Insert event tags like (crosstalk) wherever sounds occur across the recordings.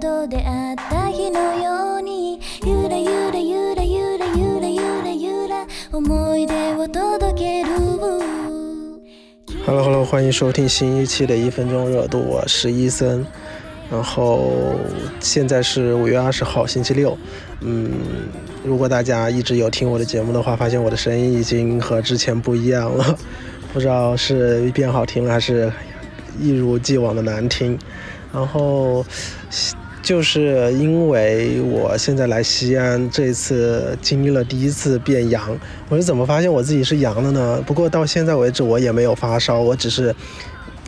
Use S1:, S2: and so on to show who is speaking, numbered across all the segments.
S1: と出会った日のようにゆらゆらゆらゆらゆらゆらゆら思い出を届ける
S2: Hello Hello，欢迎收听新一期的一分钟热度，我是伊森。然后现在是五月二十号，星期六。嗯，如果大家一直有听我的节目的话，发现我的声音已经和之前不一样了，(laughs) 不知道是变好听了还是一如既往的难听。然后 就是因为我现在来西安，这次经历了第一次变阳，我是怎么发现我自己是阳的呢？不过到现在为止我也没有发烧，我只是。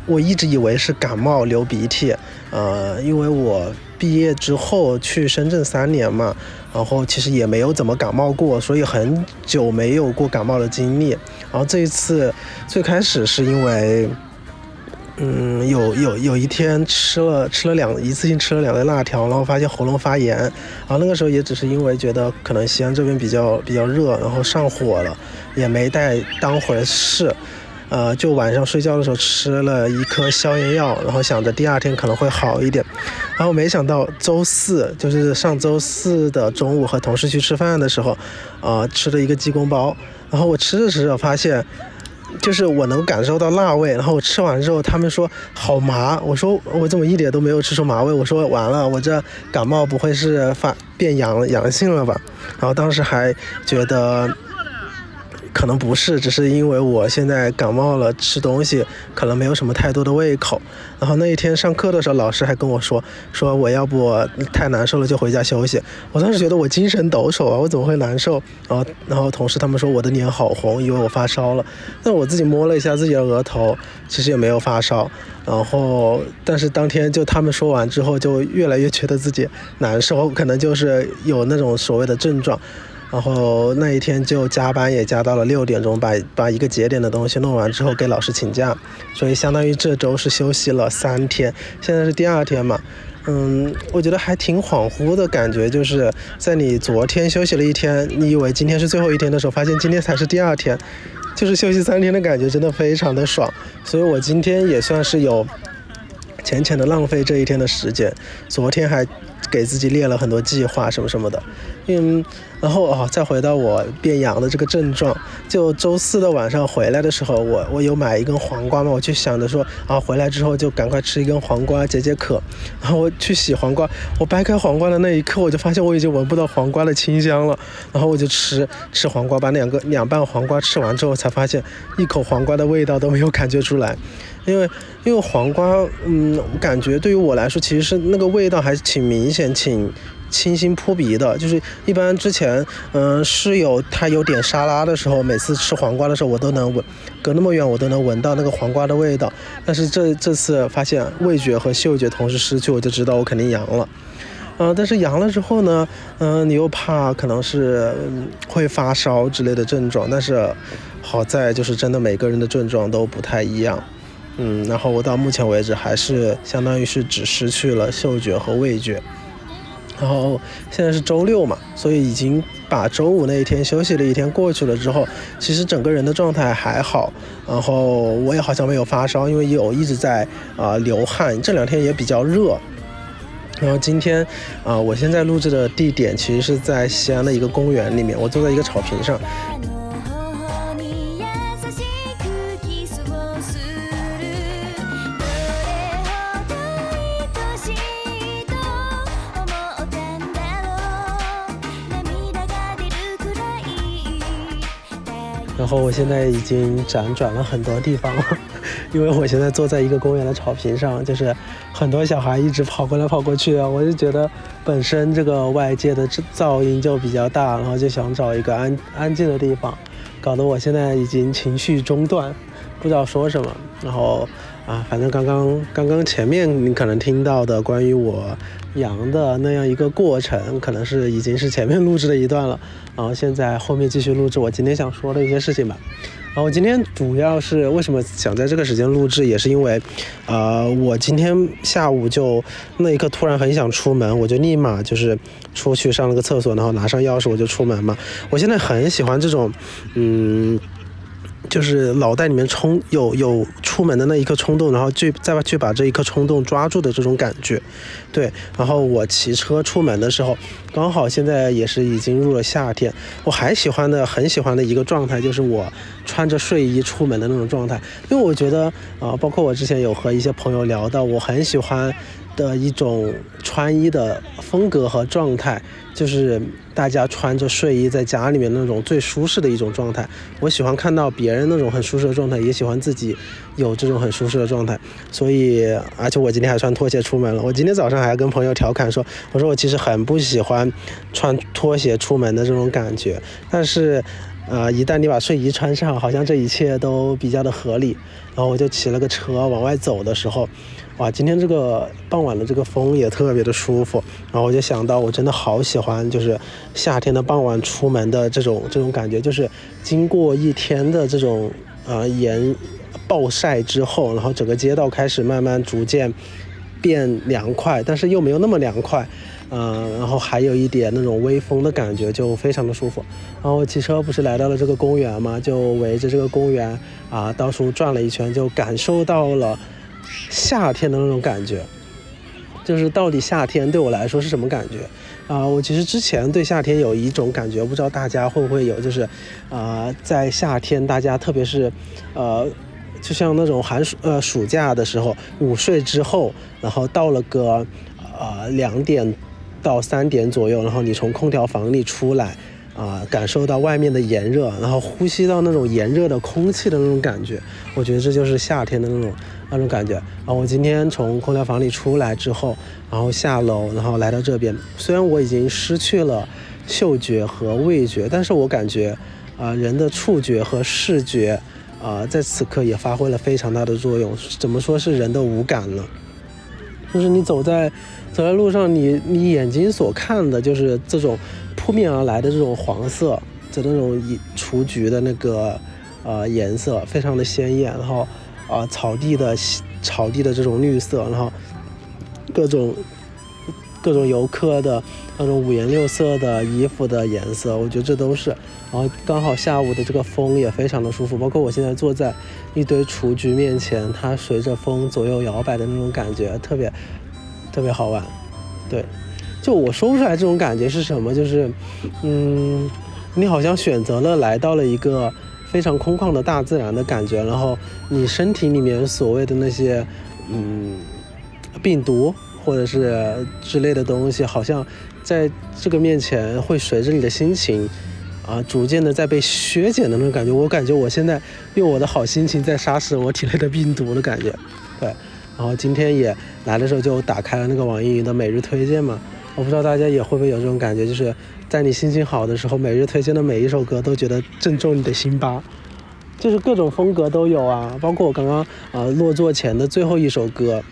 S2: 我一直以为是感冒流鼻涕，呃，因为我毕业之后去深圳三年嘛，然后其实也没有怎么感冒过，所以很久没有过感冒的经历。然后这一次最开始是因为，嗯，有有有一天吃了吃了两一次性吃了两根辣条，然后发现喉咙发炎，然后那个时候也只是因为觉得可能西安这边比较比较热，然后上火了，也没带当回事。呃，就晚上睡觉的时候吃了一颗消炎药，然后想着第二天可能会好一点，然后没想到周四，就是上周四的中午和同事去吃饭的时候，呃，吃了一个鸡公煲，然后我吃的时候发现，就是我能感受到辣味，然后我吃完之后他们说好麻，我说我怎么一点都没有吃出麻味，我说完了，我这感冒不会是发变阳阳性了吧？然后当时还觉得。可能不是，只是因为我现在感冒了，吃东西可能没有什么太多的胃口。然后那一天上课的时候，老师还跟我说，说我要不太难受了就回家休息。我当时觉得我精神抖擞啊，我怎么会难受？然后然后同事他们说我的脸好红，以为我发烧了。但我自己摸了一下自己的额头，其实也没有发烧。然后但是当天就他们说完之后，就越来越觉得自己难受，可能就是有那种所谓的症状。然后那一天就加班也加到了六点钟，把把一个节点的东西弄完之后给老师请假，所以相当于这周是休息了三天。现在是第二天嘛，嗯，我觉得还挺恍惚的感觉，就是在你昨天休息了一天，你以为今天是最后一天的时候，发现今天才是第二天，就是休息三天的感觉真的非常的爽。所以我今天也算是有浅浅的浪费这一天的时间，昨天还。给自己列了很多计划什么什么的，嗯，然后啊，再回到我变阳的这个症状，就周四的晚上回来的时候，我我有买一根黄瓜嘛，我就想着说啊，回来之后就赶快吃一根黄瓜解解渴，然后我去洗黄瓜，我掰开黄瓜的那一刻，我就发现我已经闻不到黄瓜的清香了，然后我就吃吃黄瓜，把两个两瓣黄瓜吃完之后，才发现一口黄瓜的味道都没有感觉出来。因为因为黄瓜，嗯，感觉对于我来说，其实是那个味道还是挺明明显、挺清新扑鼻的。就是一般之前，嗯，室友他有点沙拉的时候，每次吃黄瓜的时候，我都能闻，隔那么远我都能闻到那个黄瓜的味道。但是这这次发现味觉和嗅觉同时失去，我就知道我肯定阳了。嗯，但是阳了之后呢，嗯，你又怕可能是会发烧之类的症状。但是好在就是真的每个人的症状都不太一样。嗯，然后我到目前为止还是相当于是只失去了嗅觉和味觉，然后现在是周六嘛，所以已经把周五那一天休息了一天过去了之后，其实整个人的状态还好，然后我也好像没有发烧，因为有一直在啊流汗，这两天也比较热，然后今天啊，我现在录制的地点其实是在西安的一个公园里面，我坐在一个草坪上。然后我现在已经辗转了很多地方了，因为我现在坐在一个公园的草坪上，就是很多小孩一直跑过来跑过去的，我就觉得本身这个外界的噪音就比较大，然后就想找一个安安静的地方，搞得我现在已经情绪中断，不知道说什么。然后啊，反正刚刚刚刚前面你可能听到的关于我。阳的那样一个过程，可能是已经是前面录制的一段了，然后现在后面继续录制我今天想说的一些事情吧。然后今天主要是为什么想在这个时间录制，也是因为，呃，我今天下午就那一刻突然很想出门，我就立马就是出去上了个厕所，然后拿上钥匙我就出门嘛。我现在很喜欢这种，嗯。就是脑袋里面冲有有出门的那一刻冲动，然后去再去把这一刻冲动抓住的这种感觉，对。然后我骑车出门的时候，刚好现在也是已经入了夏天，我还喜欢的很喜欢的一个状态就是我穿着睡衣出门的那种状态，因为我觉得啊，包括我之前有和一些朋友聊到，我很喜欢的一种穿衣的风格和状态。就是大家穿着睡衣在家里面那种最舒适的一种状态，我喜欢看到别人那种很舒适的状态，也喜欢自己有这种很舒适的状态。所以，而且我今天还穿拖鞋出门了。我今天早上还跟朋友调侃说，我说我其实很不喜欢穿拖鞋出门的这种感觉，但是，呃，一旦你把睡衣穿上，好像这一切都比较的合理。然后我就骑了个车往外走的时候。哇，今天这个傍晚的这个风也特别的舒服，然后我就想到，我真的好喜欢，就是夏天的傍晚出门的这种这种感觉，就是经过一天的这种呃炎暴晒之后，然后整个街道开始慢慢逐渐变凉快，但是又没有那么凉快，嗯，然后还有一点那种微风的感觉，就非常的舒服。然后骑车不是来到了这个公园嘛，就围着这个公园啊到处转了一圈，就感受到了。夏天的那种感觉，就是到底夏天对我来说是什么感觉啊？我其实之前对夏天有一种感觉，不知道大家会不会有，就是啊，在夏天大家特别是呃，就像那种寒暑呃暑假的时候，午睡之后，然后到了个呃两点到三点左右，然后你从空调房里出来。啊，感受到外面的炎热，然后呼吸到那种炎热的空气的那种感觉，我觉得这就是夏天的那种那种感觉。啊，我今天从空调房里出来之后，然后下楼，然后来到这边，虽然我已经失去了嗅觉和味觉，但是我感觉，啊，人的触觉和视觉，啊，在此刻也发挥了非常大的作用。怎么说是人的五感呢？就是你走在走在路上，你你眼睛所看的就是这种。扑面而来的这种黄色的那种雏菊的那个呃颜色，非常的鲜艳。然后啊，草地的草地的这种绿色，然后各种各种游客的那种五颜六色的衣服的颜色，我觉得这都是。然后刚好下午的这个风也非常的舒服，包括我现在坐在一堆雏菊面前，它随着风左右摇摆的那种感觉，特别特别好玩。对。就我说不出来这种感觉是什么，就是，嗯，你好像选择了来到了一个非常空旷的大自然的感觉，然后你身体里面所谓的那些，嗯，病毒或者是之类的东西，好像在这个面前会随着你的心情，啊，逐渐的在被削减的那种感觉。我感觉我现在用我的好心情在杀死我体内的病毒的感觉，对。然后今天也来的时候就打开了那个网易云的每日推荐嘛。我不知道大家也会不会有这种感觉，就是在你心情好的时候，每日推荐的每一首歌都觉得正中你的心巴，就是各种风格都有啊，包括我刚刚啊落座前的最后一首歌，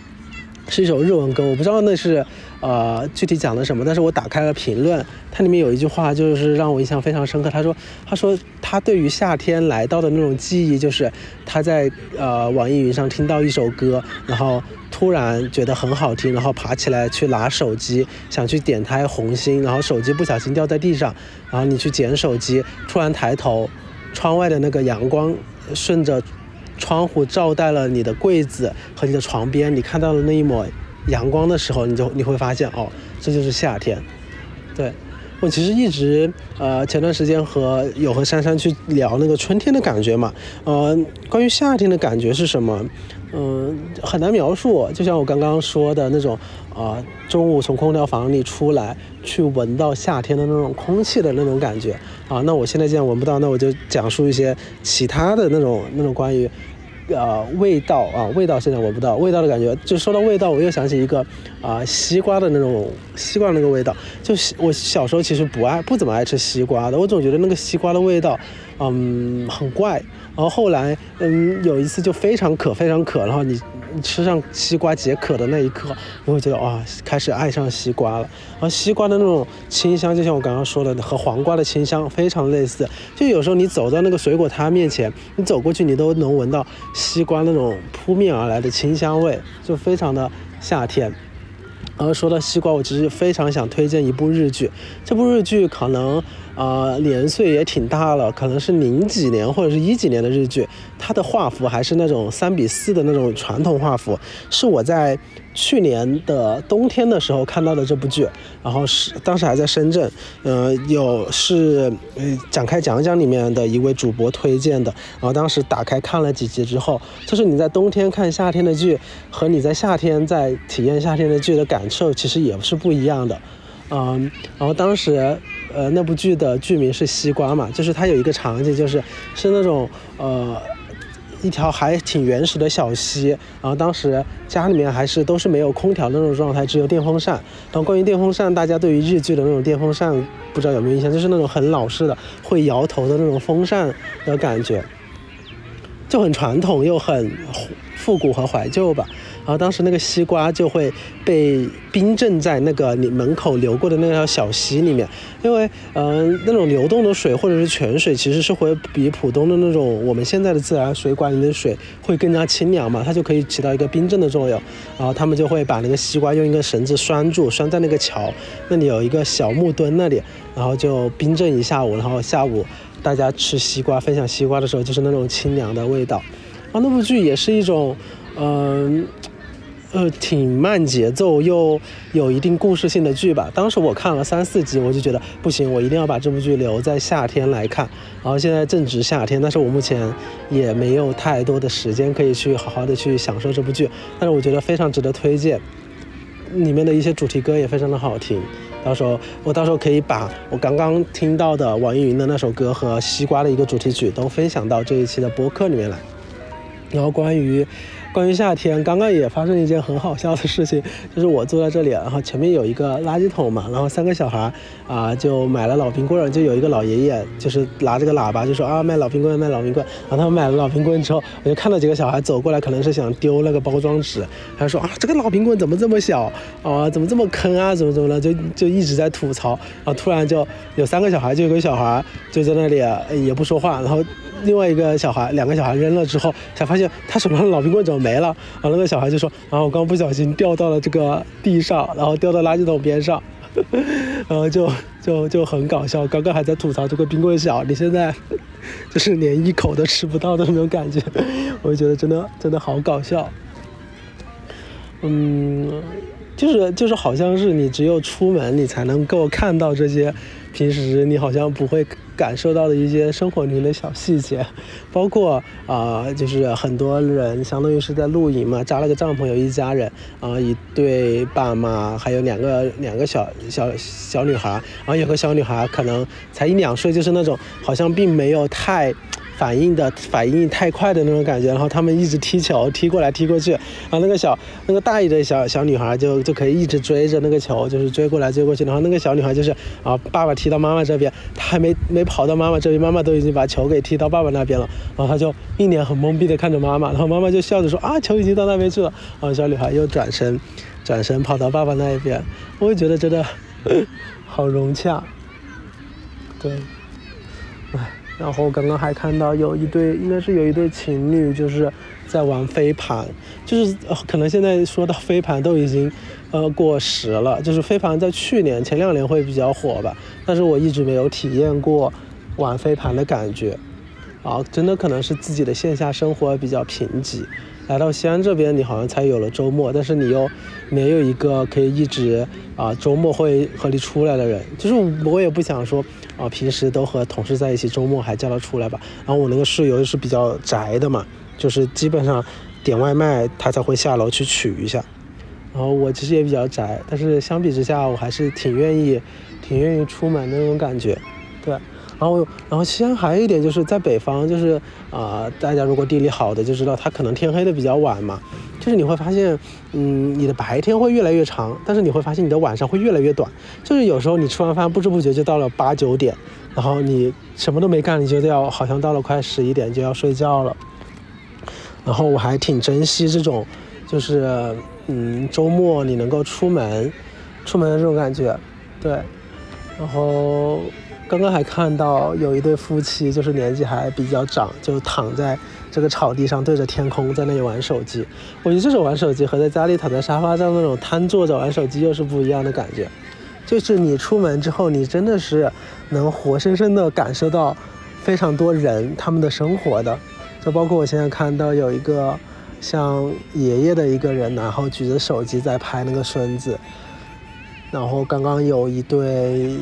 S2: 是一首日文歌，我不知道那是呃具体讲的什么，但是我打开了评论，它里面有一句话就是让我印象非常深刻，他说他说他对于夏天来到的那种记忆，就是他在呃网易云上听到一首歌，然后。突然觉得很好听，然后爬起来去拿手机，想去点开红心，然后手机不小心掉在地上，然后你去捡手机，突然抬头，窗外的那个阳光顺着窗户照在了你的柜子和你的床边，你看到了那一抹阳光的时候，你就你会发现哦，这就是夏天。对我其实一直呃前段时间和有和珊珊去聊那个春天的感觉嘛，呃，关于夏天的感觉是什么？嗯，很难描述。就像我刚刚说的那种，啊，中午从空调房里出来，去闻到夏天的那种空气的那种感觉啊。那我现在既然闻不到，那我就讲述一些其他的那种那种关于，呃，味道啊，味道现在闻不到，味道的感觉。就说到味道，我又想起一个啊，西瓜的那种西瓜那个味道。就我小时候其实不爱不怎么爱吃西瓜的，我总觉得那个西瓜的味道，嗯，很怪。然后后来，嗯，有一次就非常渴，非常渴，然后你吃上西瓜解渴的那一刻，你会觉得哇，开始爱上西瓜了。然后西瓜的那种清香，就像我刚刚说的，和黄瓜的清香非常类似。就有时候你走到那个水果摊面前，你走过去，你都能闻到西瓜那种扑面而来的清香味，就非常的夏天。然后说到西瓜，我其实非常想推荐一部日剧，这部日剧可能。呃，年岁也挺大了，可能是零几年或者是一几年的日剧，它的画幅还是那种三比四的那种传统画幅，是我在去年的冬天的时候看到的这部剧，然后是当时还在深圳，呃，有是呃展开讲讲里面的一位主播推荐的，然后当时打开看了几集之后，就是你在冬天看夏天的剧和你在夏天在体验夏天的剧的感受其实也是不一样的。嗯，然后当时，呃，那部剧的剧名是《西瓜》嘛，就是它有一个场景，就是是那种呃一条还挺原始的小溪，然后当时家里面还是都是没有空调的那种状态，只有电风扇。然后关于电风扇，大家对于日剧的那种电风扇不知道有没有印象，就是那种很老式的会摇头的那种风扇的感觉，就很传统又很复古和怀旧吧。然后当时那个西瓜就会被冰镇在那个你门口流过的那条小溪里面，因为嗯、那种流动的水或者是泉水其实是会比普通的那种我们现在的自来水管里的水会更加清凉嘛，它就可以起到一个冰镇的作用。然后他们就会把那个西瓜用一根绳子拴住，拴在那个桥那里有一个小木墩那里，然后就冰镇一下午，然后下午大家吃西瓜分享西瓜的时候就是那种清凉的味道。然后那部剧也是一种嗯。挺慢节奏又有一定故事性的剧吧。当时我看了三四集，我就觉得不行，我一定要把这部剧留在夏天来看。然后现在正值夏天，但是我目前也没有太多的时间可以去好好的去享受这部剧。但是我觉得非常值得推荐，里面的一些主题歌也非常的好听。到时候我到时候可以把我刚刚听到的网易云的那首歌和西瓜的一个主题曲都分享到这一期的播客里面来。然后关于。关于夏天，刚刚也发生一件很好笑的事情，就是我坐在这里，然后前面有一个垃圾桶嘛，然后三个小孩啊、就买了老冰棍，就有一个老爷爷就是拿着个喇叭就说啊卖老冰棍卖老冰棍，然后他们买了老冰棍之后，我就看到几个小孩走过来，可能是想丢那个包装纸，他说啊这个老冰棍怎么这么小啊怎么这么坑啊怎么怎么的，就就一直在吐槽，然后突然就有三个小孩，就有个小孩就在那里也不说话，然后。另外一个小孩，两个小孩扔了之后，才发现他手上的老冰棍怎么没了。然后那个小孩就说：“然后我刚不小心掉到了这个地上，然后掉到垃圾桶边上，(laughs) 然后就就就很搞笑。刚刚还在吐槽这个冰棍小，你现在 (laughs) 就是连一口都吃不到的那种感觉，我就觉得真的真的好搞笑。嗯，就是就是好像是你只有出门，你才能够看到这些平时你好像不会。感受到的一些生活里的小细节，(laughs) 包括啊、就是很多人相当于是在露营嘛，扎了个帐篷，有一家人啊、一对爸妈，还有两个两个小小小女孩，然后有个小女孩可能才一两岁，就是那种好像并没有太。反应的反应太快的那种感觉，然后他们一直踢球，踢过来踢过去，然后那个小那个大一的小小女孩就就可以一直追着那个球，就是追过来追过去，然后那个小女孩就是啊，爸爸踢到妈妈这边，她还没没跑到妈妈这边，妈妈都已经把球给踢到爸爸那边了，然后她就一脸很懵逼的看着妈妈，然后妈妈就笑着说啊，球已经到那边去了，然后小女孩又转身转身跑到爸爸那一边，我也觉得真的好融洽，对，唉。(laughs) 然后刚刚还看到有一对，应该是有一对情侣，就是在玩飞盘，就是、可能现在说到飞盘都已经呃过时了，就是飞盘在去年前两年会比较火吧，但是我一直没有体验过玩飞盘的感觉，啊，真的可能是自己的线下生活比较贫瘠，来到西安这边，你好像才有了周末，但是你又没有一个可以一直啊周末会和你出来的人，就是我也不想说。啊，平时都和同事在一起，周末还叫他出来吧。然后我那个室友是比较宅的嘛，就是基本上点外卖他才会下楼去取一下。然后我其实也比较宅，但是相比之下，我还是挺愿意、挺愿意出门的那种感觉。对，然后然后西安还有一点就是在北方，就是啊、大家如果地理好的就知道，它可能天黑的比较晚嘛。就是你会发现，嗯，你的白天会越来越长，但是你会发现你的晚上会越来越短。就是有时候你吃完饭不知不觉就到了八九点，然后你什么都没干，你就要好像到了快十一点就要睡觉了。然后我还挺珍惜这种，就是嗯，周末你能够出门，出门的这种感觉，对。然后刚刚还看到有一对夫妻，就是年纪还比较长，就躺在。这个草地上对着天空在那里玩手机，我觉得这种玩手机和在家里躺在沙发上那种瘫坐着玩手机又是不一样的感觉。就是你出门之后，你真的是能活生生的感受到非常多人他们的生活的，就包括我现在看到有一个像爷爷的一个人，然后举着手机在拍那个孙子，然后刚刚有一对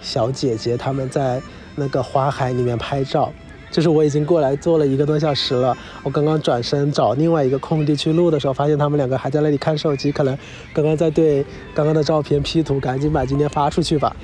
S2: 小姐姐他们在那个花海里面拍照。就是我已经过来坐了一个多小时了，我刚刚转身找另外一个空地去录的时候，发现他们两个还在那里看手机，可能刚刚在对刚刚的照片 P 图，赶紧把今天发出去吧。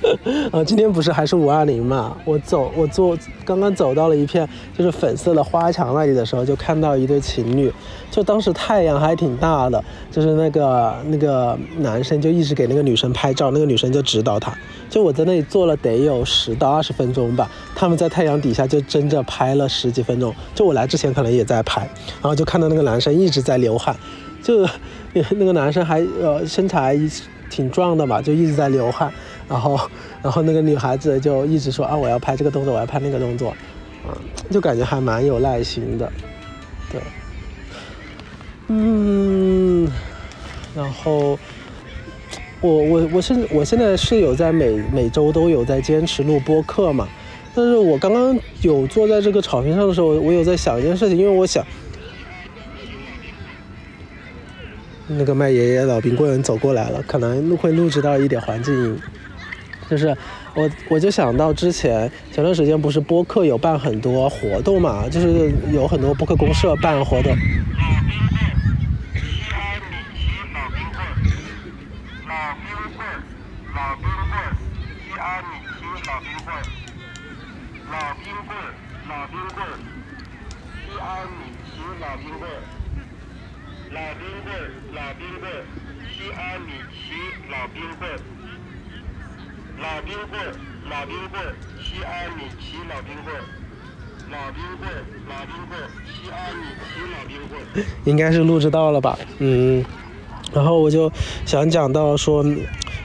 S2: (laughs) 啊，今天不是还是五二零嘛？我走，我坐，刚刚走到了一片就是粉色的花墙那里的时候，就看到一对情侣。就当时太阳还挺大的，就是那个那个男生就一直给那个女生拍照，那个女生就指导他。就我在那里坐了得有十到二十分钟吧，他们在太阳底下就争着拍了十几分钟。就我来之前可能也在拍，然后就看到那个男生一直在流汗，就 (laughs) 那个男生还呃身材挺壮的嘛，就一直在流汗。然后，然后那个女孩子就一直说啊，我要拍这个动作，我要拍那个动作，嗯，就感觉还蛮有耐心的，对，嗯，然后我我我是我现在是有在每每周都有在坚持录播课嘛，但是我刚刚有坐在这个草坪上的时候，我有在想一件事情，因为我想那个卖爷爷老冰棍走过来了，可能会录制到一点环境音。就是我，我就想到之前前段时间不是播客有办很多活动嘛，就是有很多播客公社办活动。老冰棍，老冰棍，西安米奇老冰棍，老冰棍，老冰棍，西安米奇老冰棍，应应该是录制到了吧？嗯，然后我就想讲到说，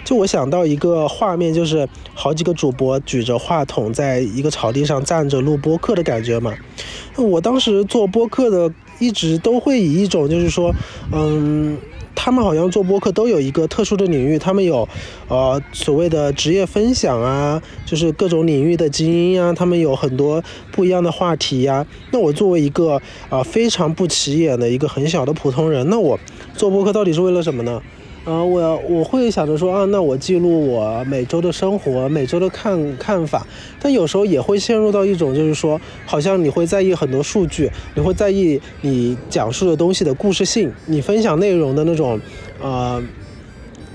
S2: 就我想到一个画面，就是好几个主播举着话筒在一个草地上站着录播客的感觉嘛。我当时做播客的，一直都会以一种就是说，嗯。他们好像做播客都有一个特殊的领域，他们有，呃，所谓的职业分享啊，就是各种领域的精英啊，他们有很多不一样的话题呀。那我作为一个啊非常不起眼的一个很小的普通人，那我做播客到底是为了什么呢？嗯，我我会想着说啊，那我记录我每周的生活，每周的看看法，但有时候也会陷入到一种，就是说，好像你会在意很多数据，你会在意你讲述的东西的故事性，你分享内容的那种，呃，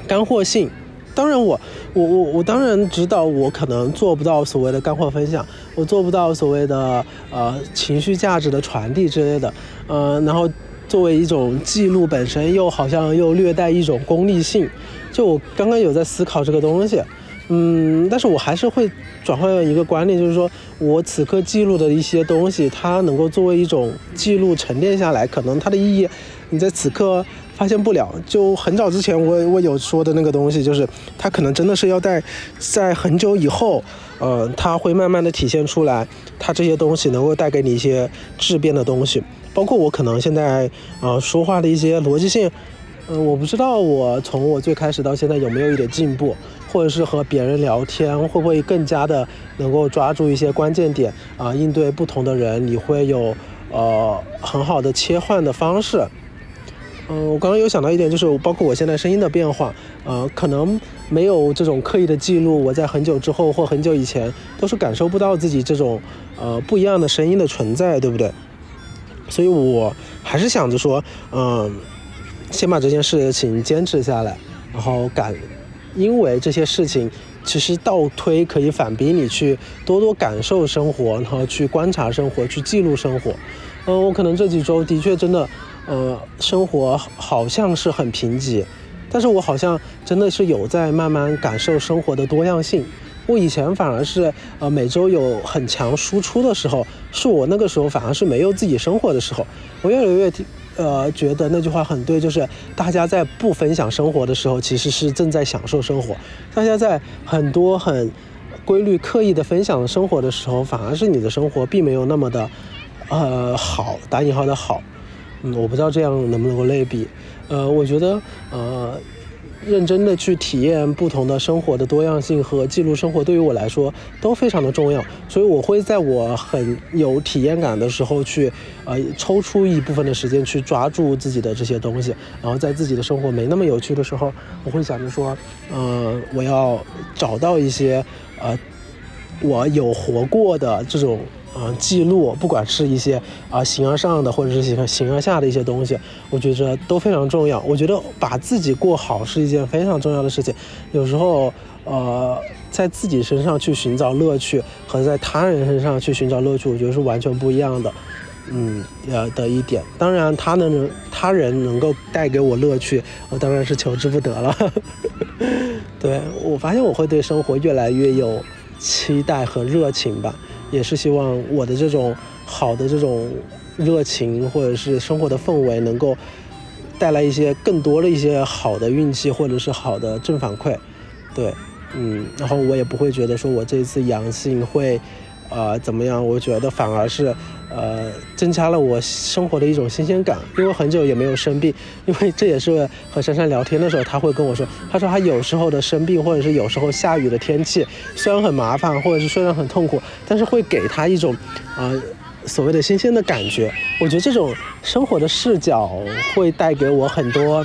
S2: 干货性。当然，我我我我当然知道，我可能做不到所谓的干货分享，我做不到所谓的呃情绪价值的传递之类的，呃，然后。作为一种记录本身，又好像又略带一种功利性。就我刚刚有在思考这个东西，嗯，但是我还是会转换一个观念，就是说我此刻记录的一些东西，它能够作为一种记录沉淀下来，可能它的意义你在此刻发现不了。就很早之前我我有说的那个东西，就是它可能真的是要在在很久以后，呃，它会慢慢的体现出来，它这些东西能够带给你一些质变的东西。包括我可能现在呃说话的一些逻辑性，嗯，我不知道我从我最开始到现在有没有一点进步，或者是和别人聊天会不会更加的能够抓住一些关键点啊，应对不同的人，你会有呃很好的切换的方式。嗯，我刚刚有想到一点，就是包括我现在声音的变化，呃，可能没有这种刻意的记录，我在很久之后或很久以前都是感受不到自己这种呃不一样的声音的存在，对不对？所以，我还是想着说，嗯，先把这件事情坚持下来，然后感，因为这些事情其实倒推可以反逼你去多多感受生活，然后去观察生活，去记录生活。嗯，我可能这几周的确真的，呃，生活好像是很贫瘠，但是我好像真的是有在慢慢感受生活的多样性。我以前反而是，呃，每周有很强输出的时候，是我那个时候反而是没有自己生活的时候。我越来越，呃，觉得那句话很对，就是大家在不分享生活的时候，其实是正在享受生活；大家在很多很规律、刻意的分享生活的时候，反而是你的生活并没有那么的，呃，好，打引号的好。嗯，我不知道这样能不能够类比。呃，我觉得，呃。认真的去体验不同的生活的多样性和记录生活，对于我来说都非常的重要。所以我会在我很有体验感的时候去，呃，抽出一部分的时间去抓住自己的这些东西。然后在自己的生活没那么有趣的时候，我会想着说，呃，我要找到一些，呃，我有活过的这种。啊，记录，不管是一些啊形而上的，或者是形形而下的一些东西，我觉着都非常重要。我觉得把自己过好是一件非常重要的事情。有时候，呃，在自己身上去寻找乐趣，和在他人身上去寻找乐趣，我觉得是完全不一样的。嗯，呃的一点。当然，他能他人能够带给我乐趣，我当然是求之不得了。(laughs) 对我发现，我会对生活越来越有期待和热情吧。也是希望我的这种好的这种热情，或者是生活的氛围，能够带来一些更多的一些好的运气，或者是好的正反馈。对，嗯，然后我也不会觉得说我这次阳性会。呃，怎么样？我觉得反而是，呃，增加了我生活的一种新鲜感，因为很久也没有生病。因为这也是和珊珊聊天的时候，他会跟我说，他说他有时候的生病，或者是有时候下雨的天气，虽然很麻烦，或者是虽然很痛苦，但是会给他一种，呃，所谓的新鲜的感觉。我觉得这种生活的视角会带给我很多。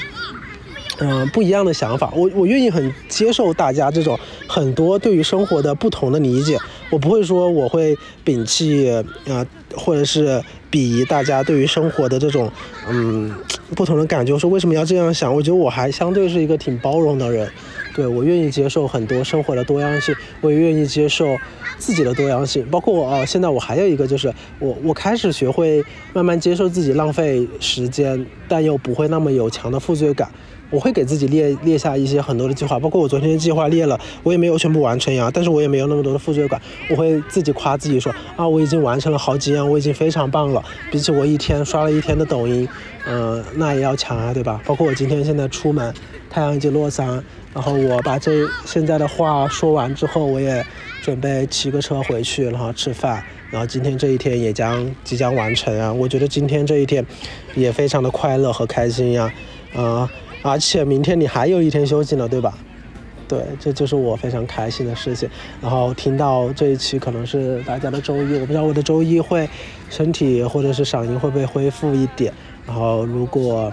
S2: 嗯，不一样的想法，我我愿意很接受大家这种很多对于生活的不同的理解，我不会说我会摒弃啊，或者是鄙夷大家对于生活的这种嗯不同的感觉，说为什么要这样想？我觉得我还相对是一个挺包容的人，对我愿意接受很多生活的多样性，我也愿意接受自己的多样性，包括我啊，现在我还有一个就是我我开始学会慢慢接受自己浪费时间，但又不会那么有强的负罪感。我会给自己列列下一些很多的计划，包括我昨天的计划列了，我也没有全部完成呀，但是我也没有那么多的负罪感，我会自己夸自己说啊，我已经完成了好几样，我已经非常棒了，比起我一天刷了一天的抖音，嗯，那也要强啊，对吧？包括我今天现在出门，太阳已经落山，然后我把这现在的话说完之后，我也准备骑个车回去，然后吃饭，然后今天这一天也将即将完成啊，我觉得今天这一天也非常的快乐和开心呀，啊。而且明天你还有一天休息呢，对吧？对，这就是我非常开心的事情。然后听到这一期可能是大家的周一，我不知道我的周一会身体或者是嗓音会不会恢复一点。然后如果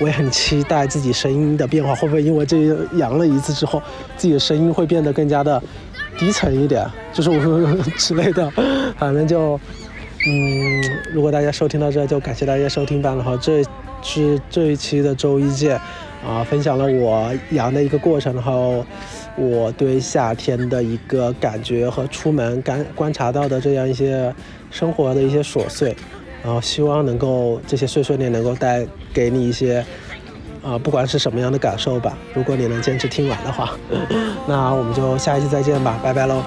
S2: 我也很期待自己声音的变化，会不会因为这阳了一次之后，自己的声音会变得更加的低沉一点，就是我 (laughs) 之类的。反正就，嗯，如果大家收听到这，就感谢大家收听吧。然后这是这一期的周一见。啊，分享了我阳的一个过程，然后我对夏天的一个感觉和出门感观察到的这样一些生活的一些琐碎，然后希望能够这些碎碎念能够带给你一些啊，不管是什么样的感受吧。如果你能坚持听完的话，(laughs) 那我们就下一期再见吧，拜拜喽。